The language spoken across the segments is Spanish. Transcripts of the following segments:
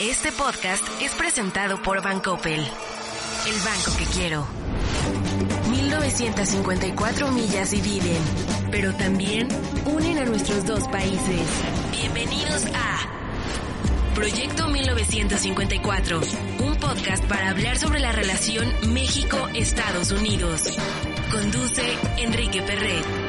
Este podcast es presentado por Bancoppel, el banco que quiero. 1954 millas dividen, pero también unen a nuestros dos países. Bienvenidos a Proyecto 1954, un podcast para hablar sobre la relación México-Estados Unidos. Conduce Enrique Perret.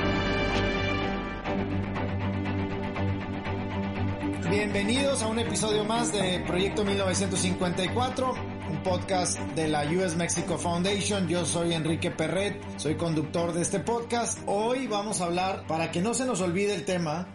Bienvenidos a un episodio más de Proyecto 1954, un podcast de la US Mexico Foundation. Yo soy Enrique Perret, soy conductor de este podcast. Hoy vamos a hablar, para que no se nos olvide el tema,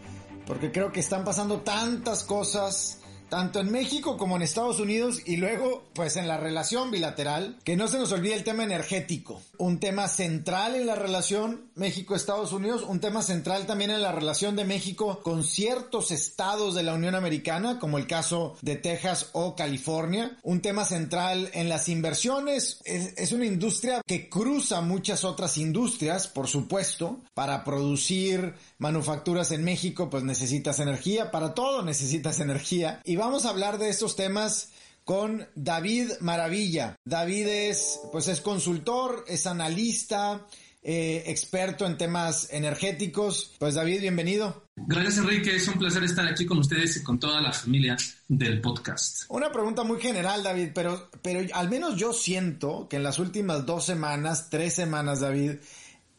porque creo que están pasando tantas cosas tanto en México como en Estados Unidos y luego pues en la relación bilateral, que no se nos olvide el tema energético, un tema central en la relación México-Estados Unidos, un tema central también en la relación de México con ciertos estados de la Unión Americana, como el caso de Texas o California, un tema central en las inversiones, es, una industria que cruza muchas otras industrias, por supuesto, para producir manufacturas en México pues necesitas energía, para todo necesitas energía vamos a hablar de estos temas con David Maravilla. David es, pues es consultor, es analista, eh, experto en temas energéticos. Pues David, bienvenido. Gracias Enrique, es un placer estar aquí con ustedes y con toda la familia del podcast. Una pregunta muy general, David, pero, pero al menos yo siento que en las últimas dos semanas, tres semanas, David,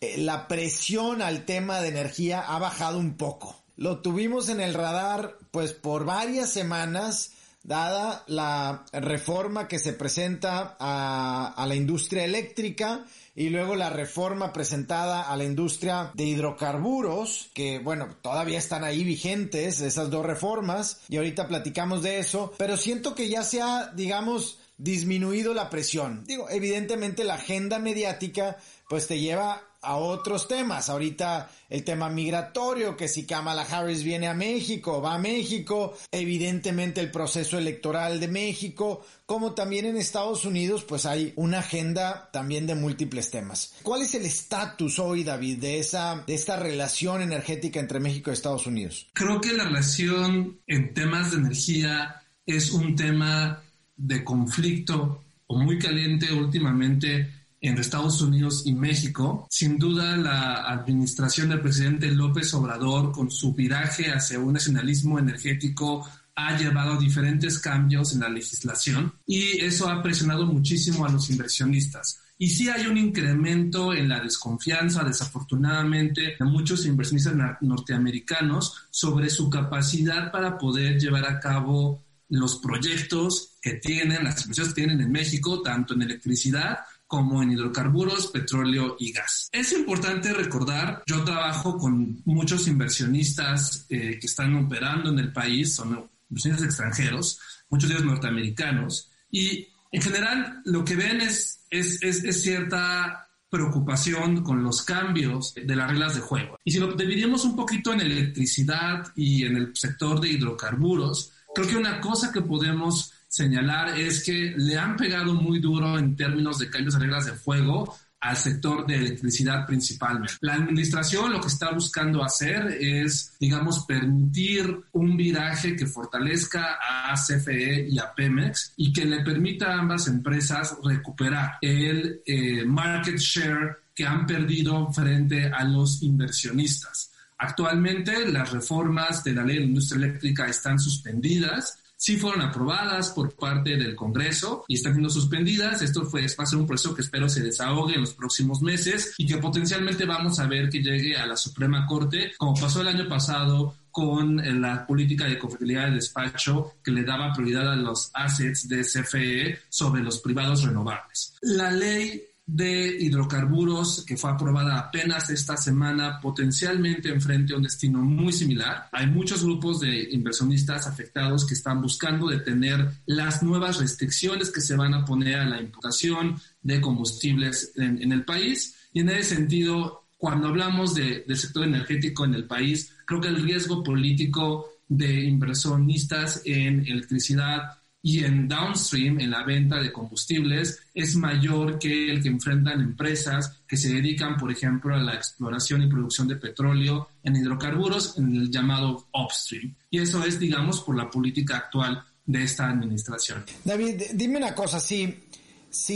eh, la presión al tema de energía ha bajado un poco. Lo tuvimos en el radar pues por varias semanas dada la reforma que se presenta a, la industria eléctrica y luego la reforma presentada a la industria de hidrocarburos, que bueno, todavía están ahí vigentes esas dos reformas y ahorita platicamos de eso, pero siento que ya se ha, digamos, disminuido la presión. Digo, evidentemente la agenda mediática pues te lleva a otros temas. Ahorita el tema migratorio, que si Kamala Harris viene a México, va a México, evidentemente el proceso electoral de México, como también en Estados Unidos, pues hay una agenda también de múltiples temas. ¿Cuál es el estatus hoy, David, de esa, de esta relación energética entre México y Estados Unidos? Creo que la relación en temas de energía es un tema de conflicto o muy caliente últimamente entre Estados Unidos y México. Sin duda, la administración del presidente López Obrador, con su viraje hacia un nacionalismo energético, ha llevado diferentes cambios en la legislación y eso ha presionado muchísimo a los inversionistas. Y sí hay un incremento en la desconfianza, desafortunadamente, de muchos inversionistas norteamericanos sobre su capacidad para poder llevar a cabo los proyectos que tienen, las inversiones que tienen en México, tanto en electricidad como en hidrocarburos, petróleo y gas. Es importante recordar, yo trabajo con muchos inversionistas eh, que están operando en el país, son inversionistas extranjeros, muchos de ellos norteamericanos, y en general lo que ven es, es, es, cierta preocupación con los cambios de las reglas de juego. Y si lo dividimos un poquito en electricidad y en el sector de hidrocarburos, creo que una cosa que podemos señalar es que le han pegado muy duro en términos de cambios de reglas de juego al sector de electricidad principalmente. La administración lo que está buscando hacer es, digamos, permitir un viraje que fortalezca a CFE y a Pemex y que le permita a ambas empresas recuperar el eh, market share que han perdido frente a los inversionistas. Actualmente las reformas de la ley de industria eléctrica están suspendidas sí fueron aprobadas por parte del Congreso y están siendo suspendidas. Esto fue, va a ser un proceso que espero se desahogue en los próximos meses y que potencialmente vamos a ver que llegue a la Suprema Corte, como pasó el año pasado con la política de confidencialidad de despacho que le daba prioridad a los assets de CFE sobre los privados renovables. La ley de hidrocarburos que fue aprobada apenas esta semana potencialmente enfrente a un destino muy similar. Hay muchos grupos de inversionistas afectados que están buscando detener las nuevas restricciones que se van a poner a la importación de combustibles en, el país. Y en ese sentido, cuando hablamos de, del sector energético en el país, creo que el riesgo político de inversionistas en electricidad y en downstream, en la venta de combustibles, es mayor que el que enfrentan empresas que se dedican, por ejemplo, a la exploración y producción de petróleo en hidrocarburos, en el llamado upstream. Y eso es, digamos, por la política actual de esta administración. David, dime una cosa, sí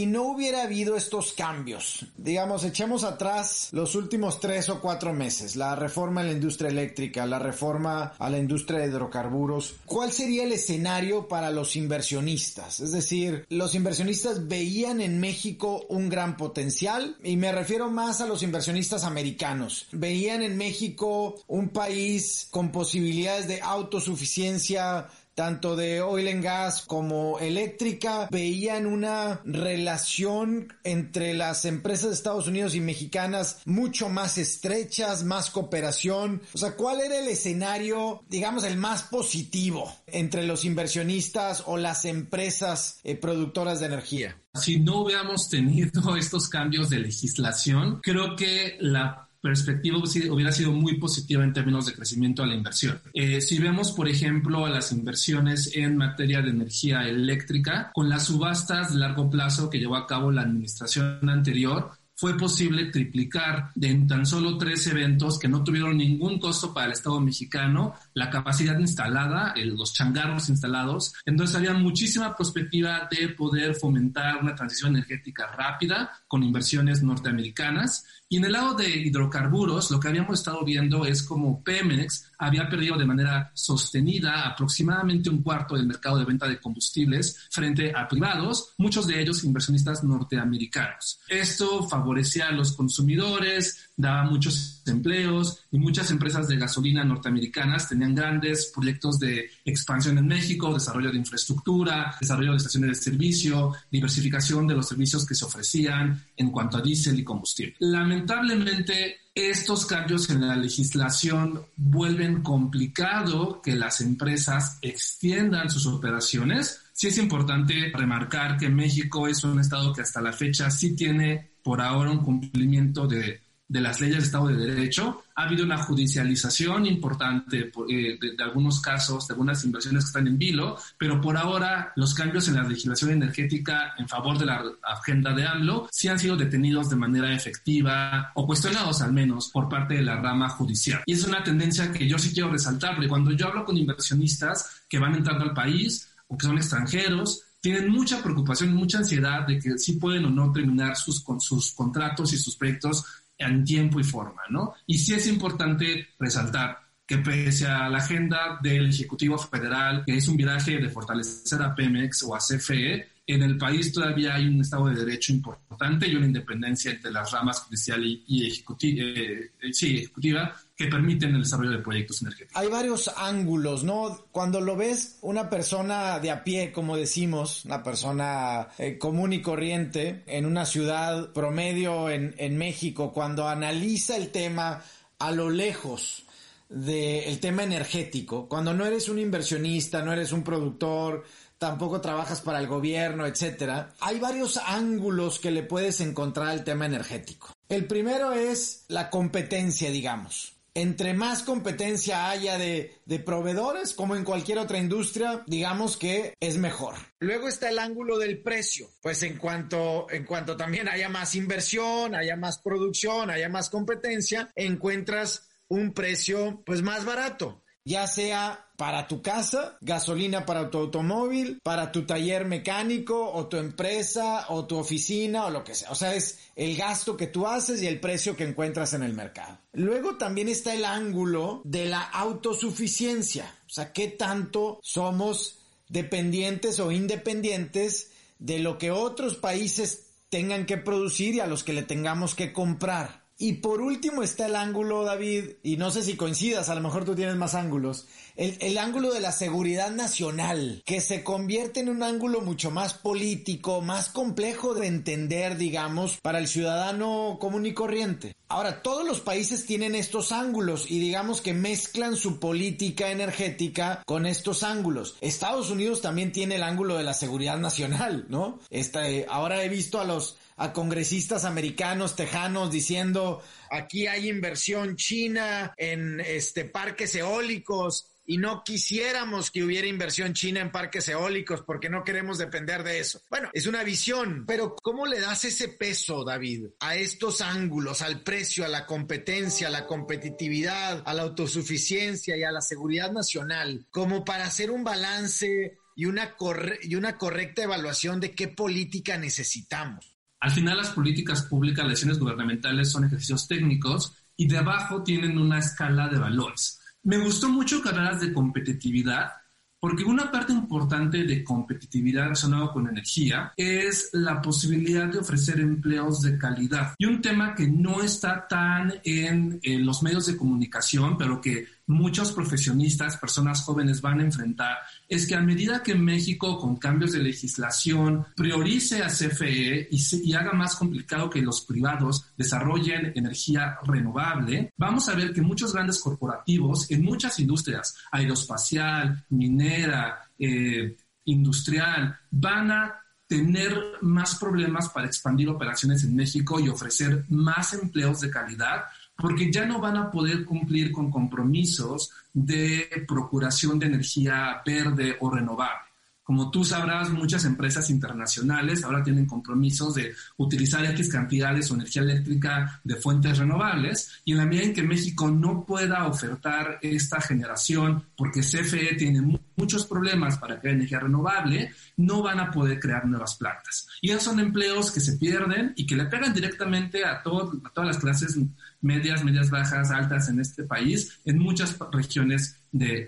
no hubiera habido estos cambios, digamos, echemos atrás los últimos tres o cuatro meses, la reforma en la industria eléctrica, la reforma a la industria de hidrocarburos, ¿cuál sería el escenario para los inversionistas? Es decir, los inversionistas veían en México un gran potencial y me refiero más a los inversionistas americanos. Veían en México un país con posibilidades de autosuficiencia tanto de oil and gas como eléctrica, veían una relación entre las empresas de Estados Unidos y mexicanas mucho más estrechas, más cooperación. O sea, ¿cuál era el escenario, digamos, el más positivo entre los inversionistas o las empresas eh, productoras de energía? Si no hubiéramos tenido estos cambios de legislación, creo que la perspectiva hubiera sido muy positiva en términos de crecimiento a la inversión. Eh, si vemos, por ejemplo, a las inversiones en materia de energía eléctrica, con las subastas de largo plazo que llevó a cabo la administración anterior, fue posible triplicar en tan solo tres eventos que no tuvieron ningún costo para el Estado mexicano la capacidad instalada, los changarros instalados. Entonces había muchísima perspectiva de poder fomentar una transición energética rápida con inversiones norteamericanas y en el lado de hidrocarburos, lo que habíamos estado viendo es como Pemex había perdido de manera sostenida aproximadamente un cuarto del mercado de venta de combustibles frente a privados, muchos de ellos inversionistas norteamericanos. Esto favorecía a los consumidores, daba muchos empleos y muchas empresas de gasolina norteamericanas tenían grandes proyectos de expansión en México, desarrollo de infraestructura, desarrollo de estaciones de servicio, diversificación de los servicios que se ofrecían en cuanto a diésel y combustible. Lamentablemente, estos cambios en la legislación vuelven complicado que las empresas extiendan sus operaciones. Sí es importante remarcar que México es un estado que hasta la fecha sí tiene por ahora un cumplimiento de de las leyes de Estado de Derecho. Ha habido una judicialización importante eh, de, algunos casos, de algunas inversiones que están en vilo, pero por ahora los cambios en la legislación energética en favor de la agenda de AMLO sí han sido detenidos de manera efectiva o cuestionados al menos por parte de la rama judicial. Y es una tendencia que yo sí quiero resaltar, porque cuando yo hablo con inversionistas que van entrando al país o que son extranjeros, tienen mucha preocupación mucha ansiedad de que sí pueden o no terminar sus, con sus contratos y sus proyectos en tiempo y forma, ¿no? Y sí es importante resaltar que pese a la agenda del Ejecutivo Federal, que es un viraje de fortalecer a Pemex o a CFE, en el país todavía hay un Estado de Derecho importante y una independencia entre las ramas judicial y, ejecutiva, eh, sí, ejecutiva que permiten el desarrollo de proyectos energéticos. Hay varios ángulos, ¿no? Cuando lo ves una persona de a pie, como decimos, una persona eh, común y corriente en una ciudad promedio en, en México, cuando analiza el tema a lo lejos, del tema energético, cuando no eres un inversionista, no eres un productor, tampoco trabajas para el gobierno, etcétera, hay varios ángulos que le puedes encontrar al tema energético. El primero es la competencia, digamos entre más competencia haya de, proveedores, como en cualquier otra industria, digamos que es mejor. Luego está el ángulo del precio, pues en cuanto, en cuanto también haya más inversión, haya más producción, haya más competencia, encuentras un precio pues más barato ya sea para tu casa, gasolina para tu automóvil, para tu taller mecánico o tu empresa o tu oficina o lo que sea. O sea, es el gasto que tú haces y el precio que encuentras en el mercado. Luego también está el ángulo de la autosuficiencia. O sea, qué tanto somos dependientes o independientes de lo que otros países tengan que producir y a los que le tengamos que comprar. Y por último está el ángulo, David, y no sé si coincidas, a lo mejor tú tienes más ángulos, el, ángulo de la seguridad nacional, que se convierte en un ángulo mucho más político, más complejo de entender, digamos, para el ciudadano común y corriente. Ahora, todos los países tienen estos ángulos y digamos que mezclan su política energética con estos ángulos. Estados Unidos también tiene el ángulo de la seguridad nacional, ¿no? Este, ahora he visto a los a congresistas americanos, tejanos, diciendo aquí hay inversión china en este parques eólicos y no quisiéramos que hubiera inversión china en parques eólicos porque no queremos depender de eso. Bueno, es una visión, pero ¿cómo le das ese peso, David, a estos ángulos, al precio, a la competencia, a la competitividad, a la autosuficiencia y a la seguridad nacional, como para hacer un balance y una, y una correcta evaluación de qué política necesitamos. Al final las políticas públicas, las decisiones gubernamentales son ejercicios técnicos y debajo tienen una escala de valores. Me gustó mucho hablaras de competitividad porque una parte importante de competitividad relacionada con energía es la posibilidad de ofrecer empleos de calidad. Y un tema que no está tan en los medios de comunicación, pero que muchos profesionistas, personas jóvenes van a enfrentar es que a medida que México, con cambios de legislación, priorice a CFE y, haga más complicado que los privados desarrollen energía renovable, vamos a ver que muchos grandes corporativos en muchas industrias, aeroespacial, minera, eh, industrial, van a tener más problemas para expandir operaciones en México y ofrecer más empleos de calidad porque ya no van a poder cumplir con compromisos de procuración de energía verde o renovable. Como tú sabrás, muchas empresas internacionales ahora tienen compromisos de utilizar X cantidades o energía eléctrica de fuentes renovables y en la medida en que México no pueda ofertar esta generación porque CFE tiene muchos problemas para crear energía renovable, no van a poder crear nuevas plantas. Y esos son empleos que se pierden y que le pegan directamente a, a todas las clases medias, medias bajas, altas en este país, en muchas regiones de,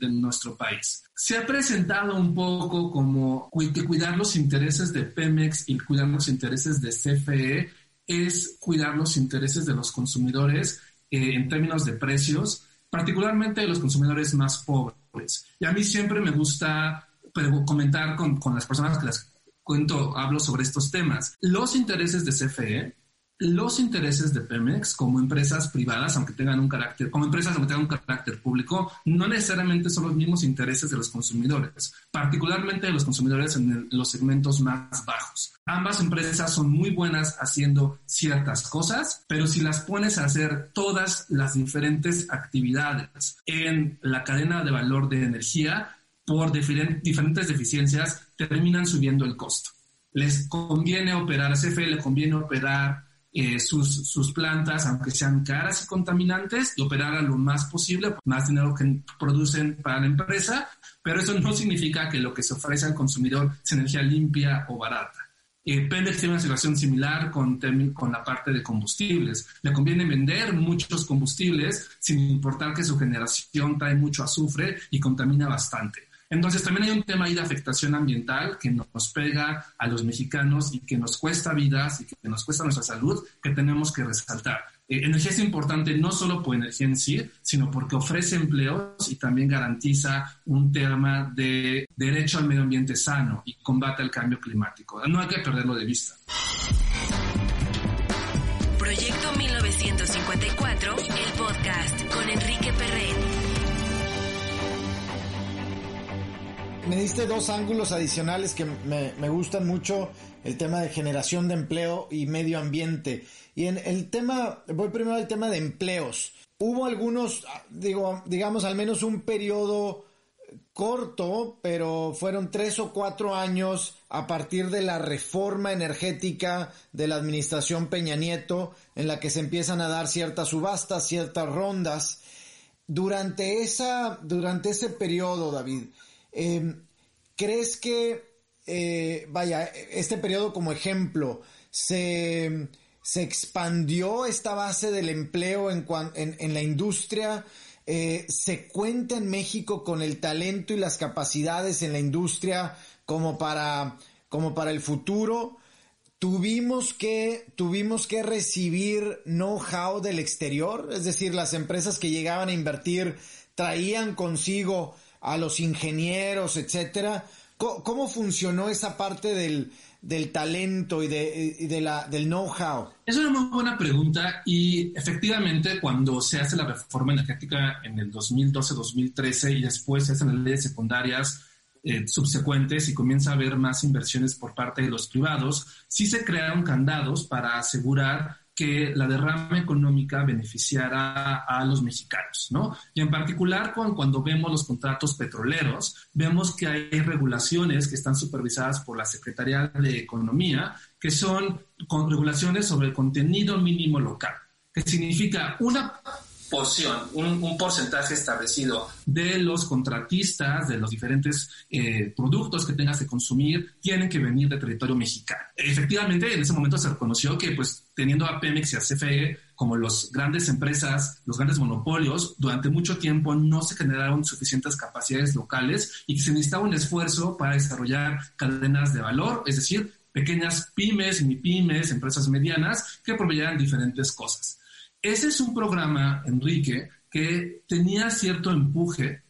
de, nuestro país. Se ha presentado un poco como que cuidar los intereses de Pemex y cuidar los intereses de CFE es cuidar los intereses de los consumidores eh, en términos de precios, particularmente de los consumidores más pobres. Y a mí siempre me gusta comentar con, con las personas que les cuento, hablo sobre estos temas. Los intereses de CFE los intereses de Pemex como empresas privadas, aunque tengan un carácter, como empresas aunque tengan un carácter público, no necesariamente son los mismos intereses de los consumidores, particularmente de los consumidores en, los segmentos más bajos. Ambas empresas son muy buenas haciendo ciertas cosas, pero si las pones a hacer todas las diferentes actividades en la cadena de valor de energía, por diferentes deficiencias, terminan subiendo el costo. Les conviene operar, a CFE le conviene operar eh, sus, sus, plantas, aunque sean caras y contaminantes, y operar a lo más posible, más dinero que producen para la empresa, pero eso no significa que lo que se ofrece al consumidor es energía limpia o barata. Eh, Pemex tiene una situación similar con, con la parte de combustibles. Le conviene vender muchos combustibles sin importar que su generación trae mucho azufre y contamina bastante. Entonces también hay un tema ahí de afectación ambiental que nos pega a los mexicanos y que nos cuesta vidas y que nos cuesta nuestra salud que tenemos que resaltar. Eh, energía es importante no solo por energía en sí, sino porque ofrece empleos y también garantiza un tema de derecho al medio ambiente sano y combate al cambio climático. No hay que perderlo de vista. Proyecto 1954, el podcast con Enrique Perret. Me diste dos ángulos adicionales que me, gustan mucho, el tema de generación de empleo y medio ambiente. Y en el tema, voy primero al tema de empleos. Hubo algunos, digo, digamos, al menos un periodo corto, pero fueron tres o cuatro años a partir de la reforma energética de la administración Peña Nieto, en la que se empiezan a dar ciertas subastas, ciertas rondas. Durante esa, durante ese periodo, David, Em, ¿Crees que, eh, vaya, este periodo como ejemplo, se, expandió esta base del empleo en, en, la industria? Eh, ¿Se cuenta en México con el talento y las capacidades en la industria como para, como para el futuro? Tuvimos que, tuvimos que recibir know-how del exterior, es decir, las empresas que llegaban a invertir traían consigo a los ingenieros, etcétera. ¿Cómo, funcionó esa parte del, del talento y, de, de la, del know-how? Es una muy buena pregunta y efectivamente cuando se hace la reforma energética en el 2012-2013 y después se hacen las leyes secundarias eh, subsecuentes y comienza a haber más inversiones por parte de los privados, sí se crearon candados para asegurar que la derrama económica beneficiara a los mexicanos, ¿no? Y en particular cuando vemos los contratos petroleros, vemos que hay regulaciones que están supervisadas por la Secretaría de Economía, que son regulaciones sobre el contenido mínimo local, que significa una porción, un, porcentaje establecido de los contratistas, de los diferentes eh, productos que tengas que consumir, tienen que venir de territorio mexicano. Efectivamente, en ese momento se reconoció que, pues, teniendo a Pemex y a CFE como las grandes empresas, los grandes monopolios, durante mucho tiempo no se generaron suficientes capacidades locales y que se necesitaba un esfuerzo para desarrollar cadenas de valor, es decir, pequeñas pymes, mi pymes, empresas medianas que proveyeran diferentes cosas. Ese es un programa, Enrique, que tenía cierto empuje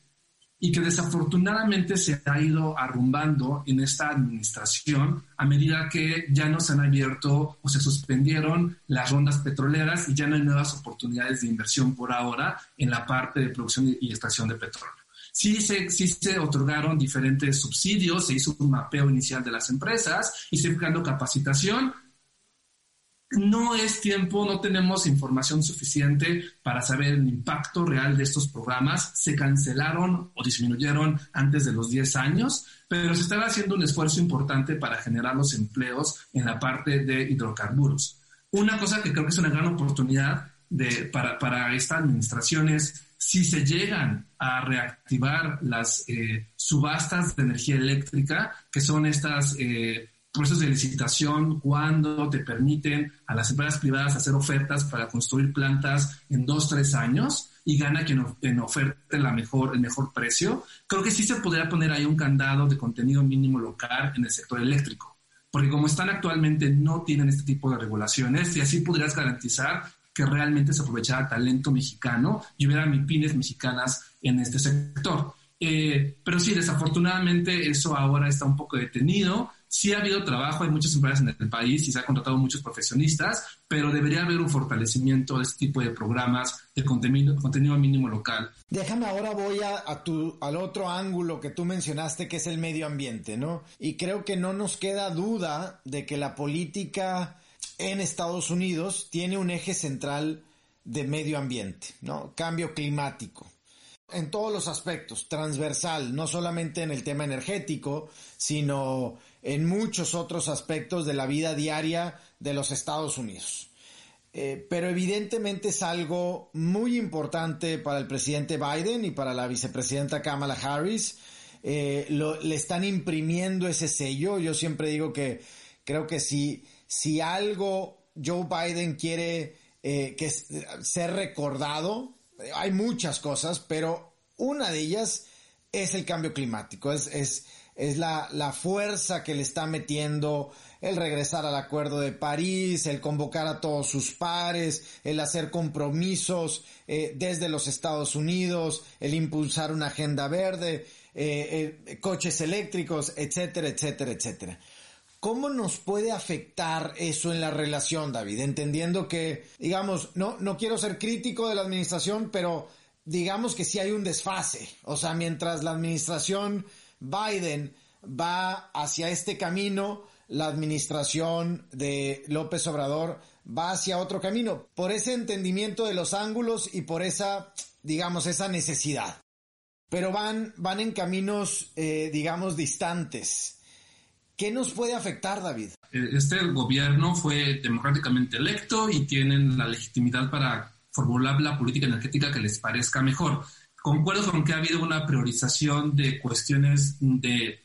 y que desafortunadamente se ha ido arrumbando en esta administración a medida que ya no se han abierto o se suspendieron las rondas petroleras y ya no hay nuevas oportunidades de inversión por ahora en la parte de producción y extracción de petróleo. Sí se, otorgaron diferentes subsidios, se hizo un mapeo inicial de las empresas y se fue capacitación, no es tiempo, no tenemos información suficiente para saber el impacto real de estos programas. Se cancelaron o disminuyeron antes de los 10 años, pero se estaba haciendo un esfuerzo importante para generar los empleos en la parte de hidrocarburos. Una cosa que creo que es una gran oportunidad para esta administración es si se llegan a reactivar las eh, subastas de energía eléctrica, que son estas eh, procesos de licitación cuando te permiten a las empresas privadas hacer ofertas para construir plantas en dos, tres años y gana quien, en oferte la mejor, el mejor precio, creo que sí se podría poner ahí un candado de contenido mínimo local en el sector eléctrico. Porque como están actualmente no tienen este tipo de regulaciones y así podrías garantizar que realmente se aprovechara talento mexicano y hubiera MIPINES mexicanas en este sector. Eh, pero sí, desafortunadamente eso ahora está un poco detenido Sí ha habido trabajo, hay muchas empresas en el país y se ha contratado muchos profesionistas, pero debería haber un fortalecimiento de este tipo de programas de contenido, mínimo local. Déjame ahora voy a, tu, al otro ángulo que tú mencionaste, que es el medio ambiente, ¿no? Y creo que no nos queda duda de que la política en Estados Unidos tiene un eje central de medio ambiente, ¿no? Cambio climático en todos los aspectos, transversal, no solamente en el tema energético, sino en muchos otros aspectos de la vida diaria de los Estados Unidos. Eh, pero evidentemente es algo muy importante para el presidente Biden y para la vicepresidenta Kamala Harris. Eh, le están imprimiendo ese sello. Yo siempre digo que creo que si, si algo Joe Biden quiere eh, que ser recordado, hay muchas cosas, pero una de ellas es el cambio climático. Es, es la, la, fuerza que le está metiendo el regresar al Acuerdo de París, el convocar a todos sus pares, el hacer compromisos eh, desde los Estados Unidos, el impulsar una agenda verde, eh, eh, coches eléctricos, etcétera, etcétera, etcétera. ¿Cómo nos puede afectar eso en la relación, David? Entendiendo que, digamos, no, no quiero ser crítico de la administración, pero digamos que sí hay un desfase. O sea, mientras la administración Biden va hacia este camino, la administración de López Obrador va hacia otro camino, por ese entendimiento de los ángulos y por esa, digamos, esa necesidad. Pero van, van en caminos, eh, digamos, distantes. ¿Qué nos puede afectar, David? Este gobierno fue democráticamente electo y tienen la legitimidad para formular la política energética que les parezca mejor concuerdo con que ha habido una priorización de cuestiones de,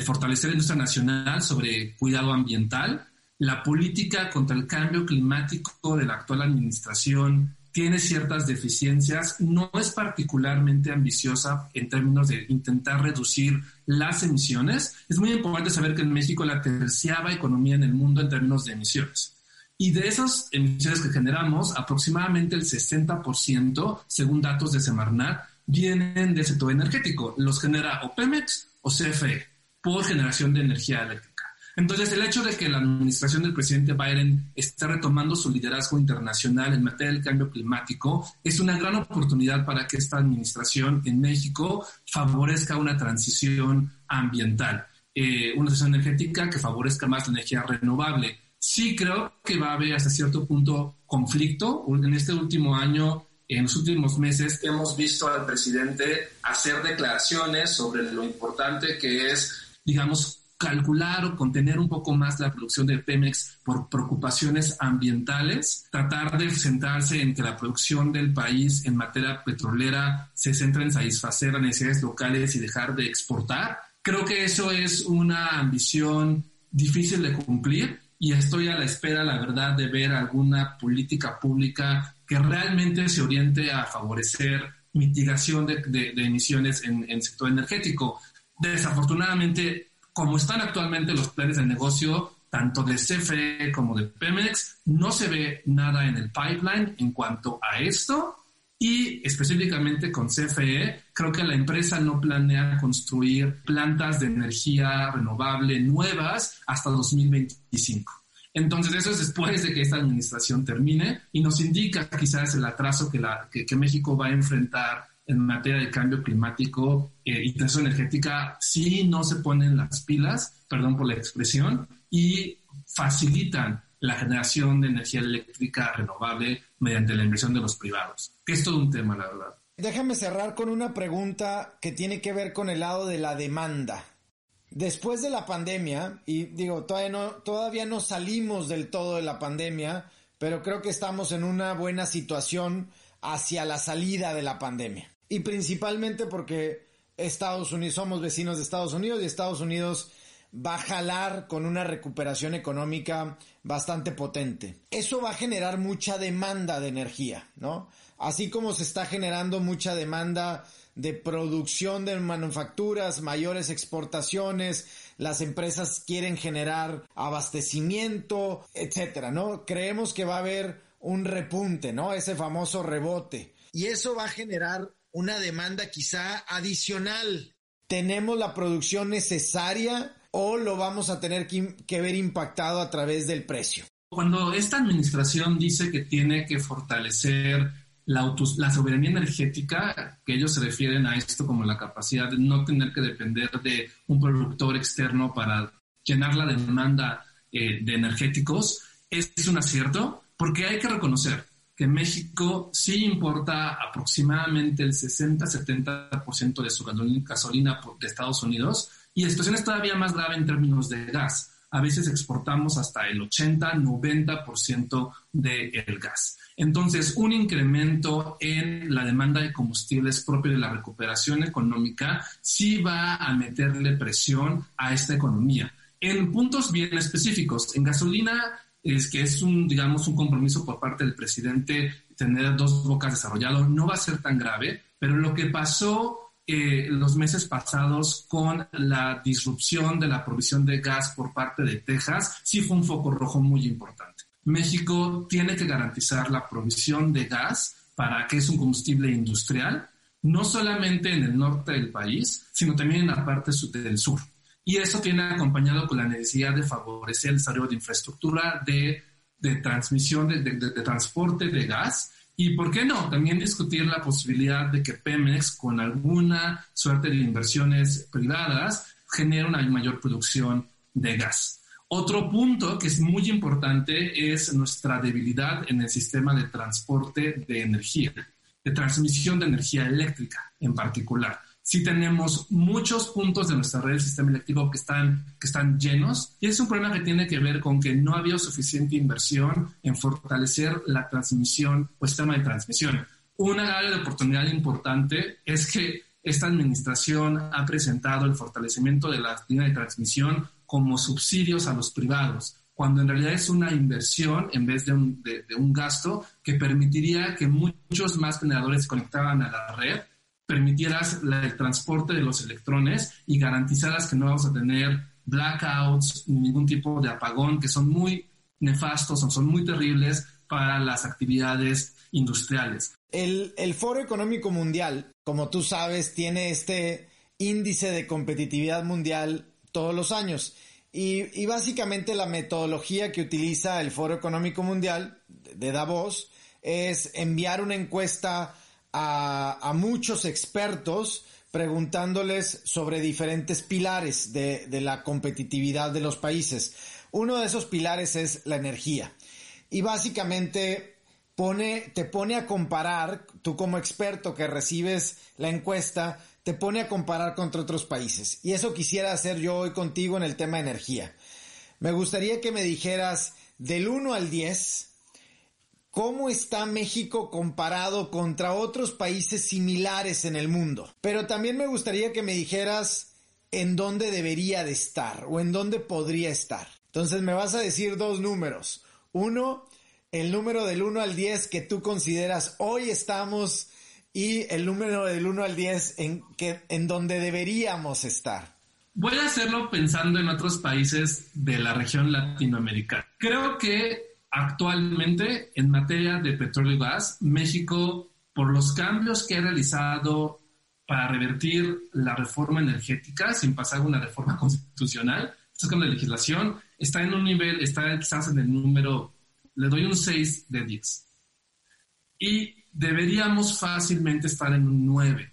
fortalecer la industria nacional sobre cuidado ambiental. La política contra el cambio climático de la actual administración tiene ciertas deficiencias, no es particularmente ambiciosa en términos de intentar reducir las emisiones. Es muy importante saber que en México la terciava economía en el mundo en términos de emisiones. Y de esas emisiones que generamos, aproximadamente el 60%, según datos de Semarnat, vienen del sector energético. Los genera o Pemex o CFE por generación de energía eléctrica. Entonces, el hecho de que la administración del presidente Biden esté retomando su liderazgo internacional en materia del cambio climático es una gran oportunidad para que esta administración en México favorezca una transición ambiental, eh, una transición energética que favorezca más la energía renovable. Sí creo que va a haber hasta cierto punto conflicto. En este último año en los últimos meses hemos visto al presidente hacer declaraciones sobre lo importante que es, digamos, calcular o contener un poco más la producción de Pemex por preocupaciones ambientales, tratar de centrarse en que la producción del país en materia petrolera se centre en satisfacer las necesidades locales y dejar de exportar. Creo que eso es una ambición difícil de cumplir y estoy a la espera, la verdad, de ver alguna política pública que realmente se oriente a favorecer mitigación de, emisiones en el sector energético. Desafortunadamente, como están actualmente los planes de negocio, tanto de CFE como de Pemex, no se ve nada en el pipeline en cuanto a esto. Y específicamente con CFE, creo que la empresa no planea construir plantas de energía renovable nuevas hasta 2025. Entonces, eso es después de que esta administración termine y nos indica quizás el atraso que, la, que México va a enfrentar en materia de cambio climático eh, y transición energética si no se ponen las pilas, perdón por la expresión, y facilitan la generación de energía eléctrica renovable mediante la inversión de los privados, que es todo un tema, la verdad. Déjame cerrar con una pregunta que tiene que ver con el lado de la demanda. Después de la pandemia, y digo, todavía no, todavía no salimos del todo de la pandemia, pero creo que estamos en una buena situación hacia la salida de la pandemia y principalmente porque Estados Unidos, somos vecinos de Estados Unidos y Estados Unidos va a jalar con una recuperación económica bastante potente. Eso va a generar mucha demanda de energía, ¿no? Así como se está generando mucha demanda de producción de manufacturas, mayores exportaciones, las empresas quieren generar abastecimiento, etcétera, ¿no? Creemos que va a haber un repunte, ¿no? Ese famoso rebote. Y eso va a generar una demanda quizá adicional. ¿Tenemos la producción necesaria o lo vamos a tener que, ver impactado a través del precio? Cuando esta administración dice que tiene que fortalecer la, la, soberanía energética, que ellos se refieren a esto como la capacidad de no tener que depender de un productor externo para llenar la demanda eh, de energéticos, es un acierto, porque hay que reconocer, que México sí importa aproximadamente el 60-70% de su gasolina de Estados Unidos y la situación es todavía más grave en términos de gas. A veces exportamos hasta el 80-90% del gas. Entonces, un incremento en la demanda de combustibles propio de la recuperación económica sí va a meterle presión a esta economía. En puntos bien específicos, en gasolina es que es un, digamos, un compromiso por parte del presidente tener dos bocas desarrollados. No va a ser tan grave, pero lo que pasó eh, los meses pasados con la disrupción de la provisión de gas por parte de Texas sí fue un foco rojo muy importante. México tiene que garantizar la provisión de gas para que es un combustible industrial, no solamente en el norte del país, sino también en la parte del sur. Y eso tiene acompañado con la necesidad de favorecer el desarrollo de infraestructura de, de transmisión, de, de, de, transporte de gas. Y por qué no, también discutir la posibilidad de que Pemex, con alguna suerte de inversiones privadas, genere una mayor producción de gas. Otro punto que es muy importante es nuestra debilidad en el sistema de transporte de energía, de transmisión de energía eléctrica en particular sí tenemos muchos puntos de nuestra red del sistema eléctrico que están, que están llenos y es un problema que tiene que ver con que no ha habido suficiente inversión en fortalecer la transmisión o sistema de transmisión. Una área de oportunidad importante es que esta administración ha presentado el fortalecimiento de la línea de transmisión como subsidios a los privados, cuando en realidad es una inversión en vez de un, de un gasto que permitiría que muchos más generadores se conectaran a la red permitieras el transporte de los electrones y garantizaras que no vamos a tener blackouts ni ningún tipo de apagón que son muy nefastos o son muy terribles para las actividades industriales. El, el Foro Económico Mundial, como tú sabes, tiene este índice de competitividad mundial todos los años. Y, básicamente la metodología que utiliza el Foro Económico Mundial de Davos es enviar una encuesta a, muchos expertos preguntándoles sobre diferentes pilares de, la competitividad de los países. Uno de esos pilares es la energía. Y básicamente te pone a comparar, tú como experto que recibes la encuesta, te pone a comparar contra otros países. Y eso quisiera hacer yo hoy contigo en el tema de energía. Me gustaría que me dijeras del 1 al 10, ¿cómo está México comparado contra otros países similares en el mundo? Pero también me gustaría que me dijeras en dónde debería de estar o en dónde podría estar. Entonces me vas a decir dos números. Uno, el número del 1 al 10 que tú consideras hoy estamos y el número del 1 al 10 en, que, en donde deberíamos estar. Voy a hacerlo pensando en otros países de la región latinoamericana. Creo que actualmente en materia de petróleo y gas, México, por los cambios que ha realizado para revertir la reforma energética sin pasar una reforma constitucional, estos cambios de legislación, está en un nivel, está quizás en el número, le doy un 6 de 10. Y deberíamos fácilmente estar en un 9.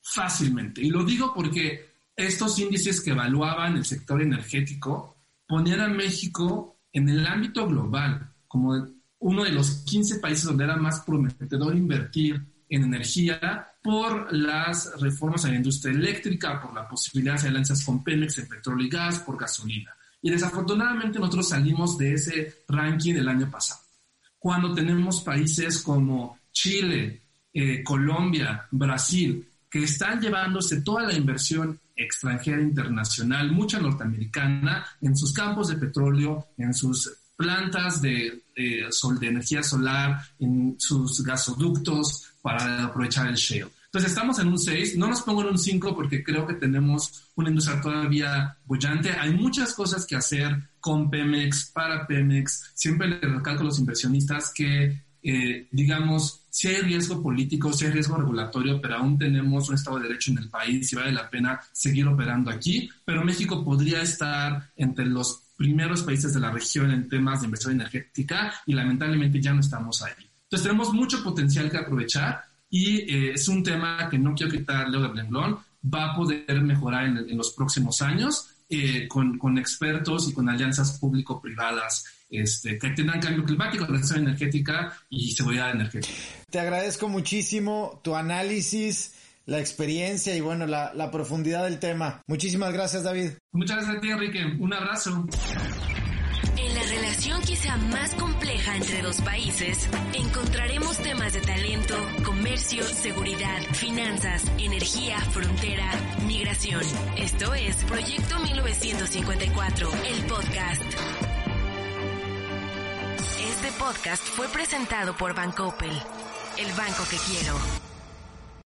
Fácilmente. Y lo digo porque estos índices que evaluaban el sector energético ponían a México en el ámbito global como uno de los 15 países donde era más prometedor invertir en energía por las reformas en la industria eléctrica, por la posibilidad de alianzas con Pemex en petróleo y gas, por gasolina. Y desafortunadamente nosotros salimos de ese ranking el año pasado, cuando tenemos países como Chile, eh, Colombia, Brasil, que están llevándose toda la inversión extranjera internacional, mucha norteamericana, en sus campos de petróleo, en sus plantas de, sol, de energía solar, en sus gasoductos para aprovechar el shale. Entonces estamos en un 6, no nos pongo en un 5 porque creo que tenemos una industria todavía bullante. Hay muchas cosas que hacer con Pemex, para Pemex. Siempre le recalco a los inversionistas que, eh, digamos, si hay riesgo político, si hay riesgo regulatorio, pero aún tenemos un Estado de Derecho en el país y vale la pena seguir operando aquí. Pero México podría estar entre los primeros países de la región en temas de inversión energética y lamentablemente ya no estamos ahí. Entonces tenemos mucho potencial que aprovechar y eh, es un tema que no quiero quitarle de renglón, va a poder mejorar en, los próximos años eh, con, con, expertos y con alianzas público-privadas este, que tengan cambio climático, transición energética y seguridad energética. Te agradezco muchísimo tu análisis, la experiencia y bueno, la, la profundidad del tema. Muchísimas gracias, David. Muchas gracias a ti, Enrique. Un abrazo. En la relación quizá más compleja entre dos países, encontraremos temas de talento, comercio, seguridad, finanzas, energía, frontera, migración. Esto es Proyecto 1954, el podcast. Este podcast fue presentado por Bancoppel, el banco que quiero.